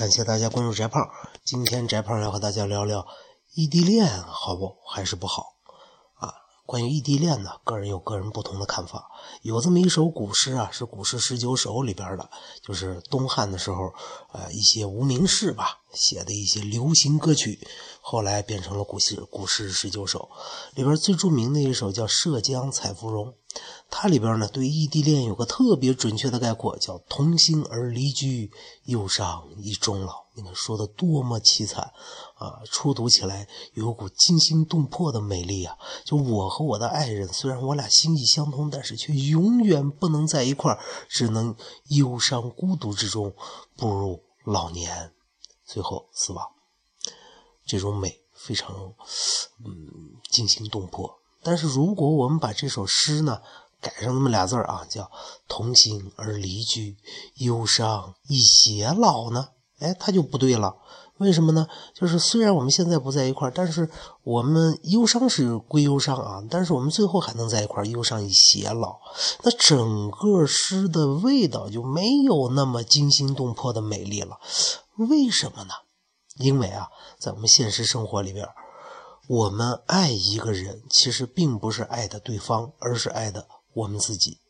感谢大家关注翟胖。今天翟胖要和大家聊聊异地恋好不还是不好啊？关于异地恋呢，个人有个人不同的看法。有这么一首古诗啊，是《古诗十九首》里边的，就是东汉的时候，呃，一些无名氏吧写的一些流行歌曲，后来变成了古诗《古诗十九首》里边最著名的一首叫《涉江采芙蓉》。它里边呢，对异地恋有个特别准确的概括，叫“同心而离居，忧伤以终老”。你看说的多么凄惨啊！初读起来有股惊心动魄的美丽啊！就我和我的爱人，虽然我俩心意相通，但是却永远不能在一块儿，只能忧伤孤独之中步入老年，最后死亡。这种美非常，嗯，惊心动魄。但是如果我们把这首诗呢改上那么俩字啊，叫“同心而离居，忧伤以偕老”呢？哎，它就不对了。为什么呢？就是虽然我们现在不在一块儿，但是我们忧伤是归忧伤啊，但是我们最后还能在一块儿，忧伤以偕老。那整个诗的味道就没有那么惊心动魄的美丽了。为什么呢？因为啊，在我们现实生活里边。我们爱一个人，其实并不是爱的对方，而是爱的我们自己。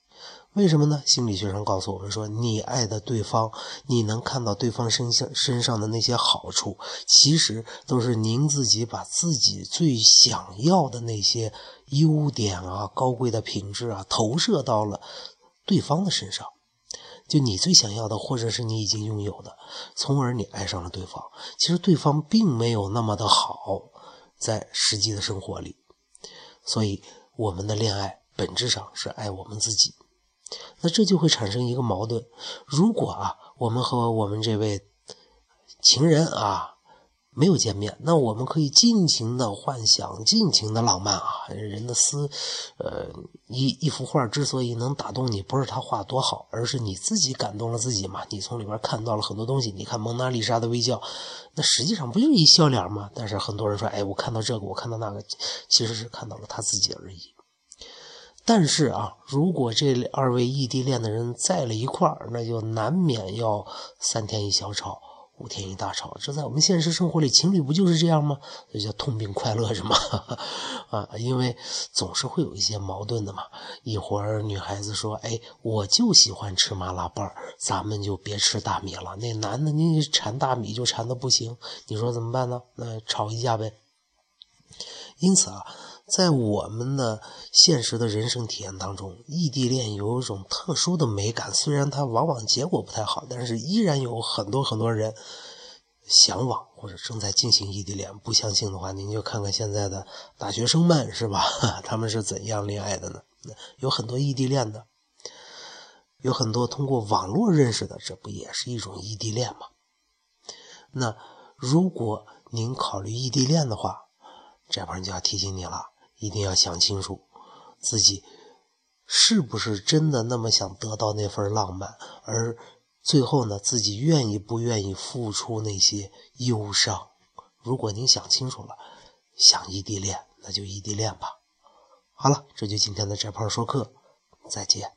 为什么呢？心理学上告诉我们说，你爱的对方，你能看到对方身上身上的那些好处，其实都是您自己把自己最想要的那些优点啊、高贵的品质啊，投射到了对方的身上。就你最想要的，或者是你已经拥有的，从而你爱上了对方。其实对方并没有那么的好。在实际的生活里，所以我们的恋爱本质上是爱我们自己。那这就会产生一个矛盾：如果啊，我们和我们这位情人啊。没有见面，那我们可以尽情的幻想，尽情的浪漫啊！人的思，呃，一一幅画之所以能打动你，不是他画多好，而是你自己感动了自己嘛。你从里边看到了很多东西。你看蒙娜丽莎的微笑，那实际上不就是一笑脸吗？但是很多人说，哎，我看到这个，我看到那个，其实是看到了他自己而已。但是啊，如果这二位异地恋的人在了一块儿，那就难免要三天一小吵。五天一大吵，这在我们现实生活里，情侣不就是这样吗？这叫痛并快乐着吗？啊，因为总是会有一些矛盾的嘛。一会儿女孩子说：“哎，我就喜欢吃麻辣拌儿，咱们就别吃大米了。”那男的你馋大米就馋的不行，你说怎么办呢？那吵一架呗。因此啊。在我们的现实的人生体验当中，异地恋有一种特殊的美感。虽然它往往结果不太好，但是依然有很多很多人向往或者正在进行异地恋。不相信的话，您就看看现在的大学生们，是吧？他们是怎样恋爱的呢？有很多异地恋的，有很多通过网络认识的，这不也是一种异地恋吗？那如果您考虑异地恋的话，这帮就要提醒你了。一定要想清楚，自己是不是真的那么想得到那份浪漫，而最后呢，自己愿意不愿意付出那些忧伤？如果您想清楚了，想异地恋，那就异地恋吧。好了，这就今天的翟胖说课，再见。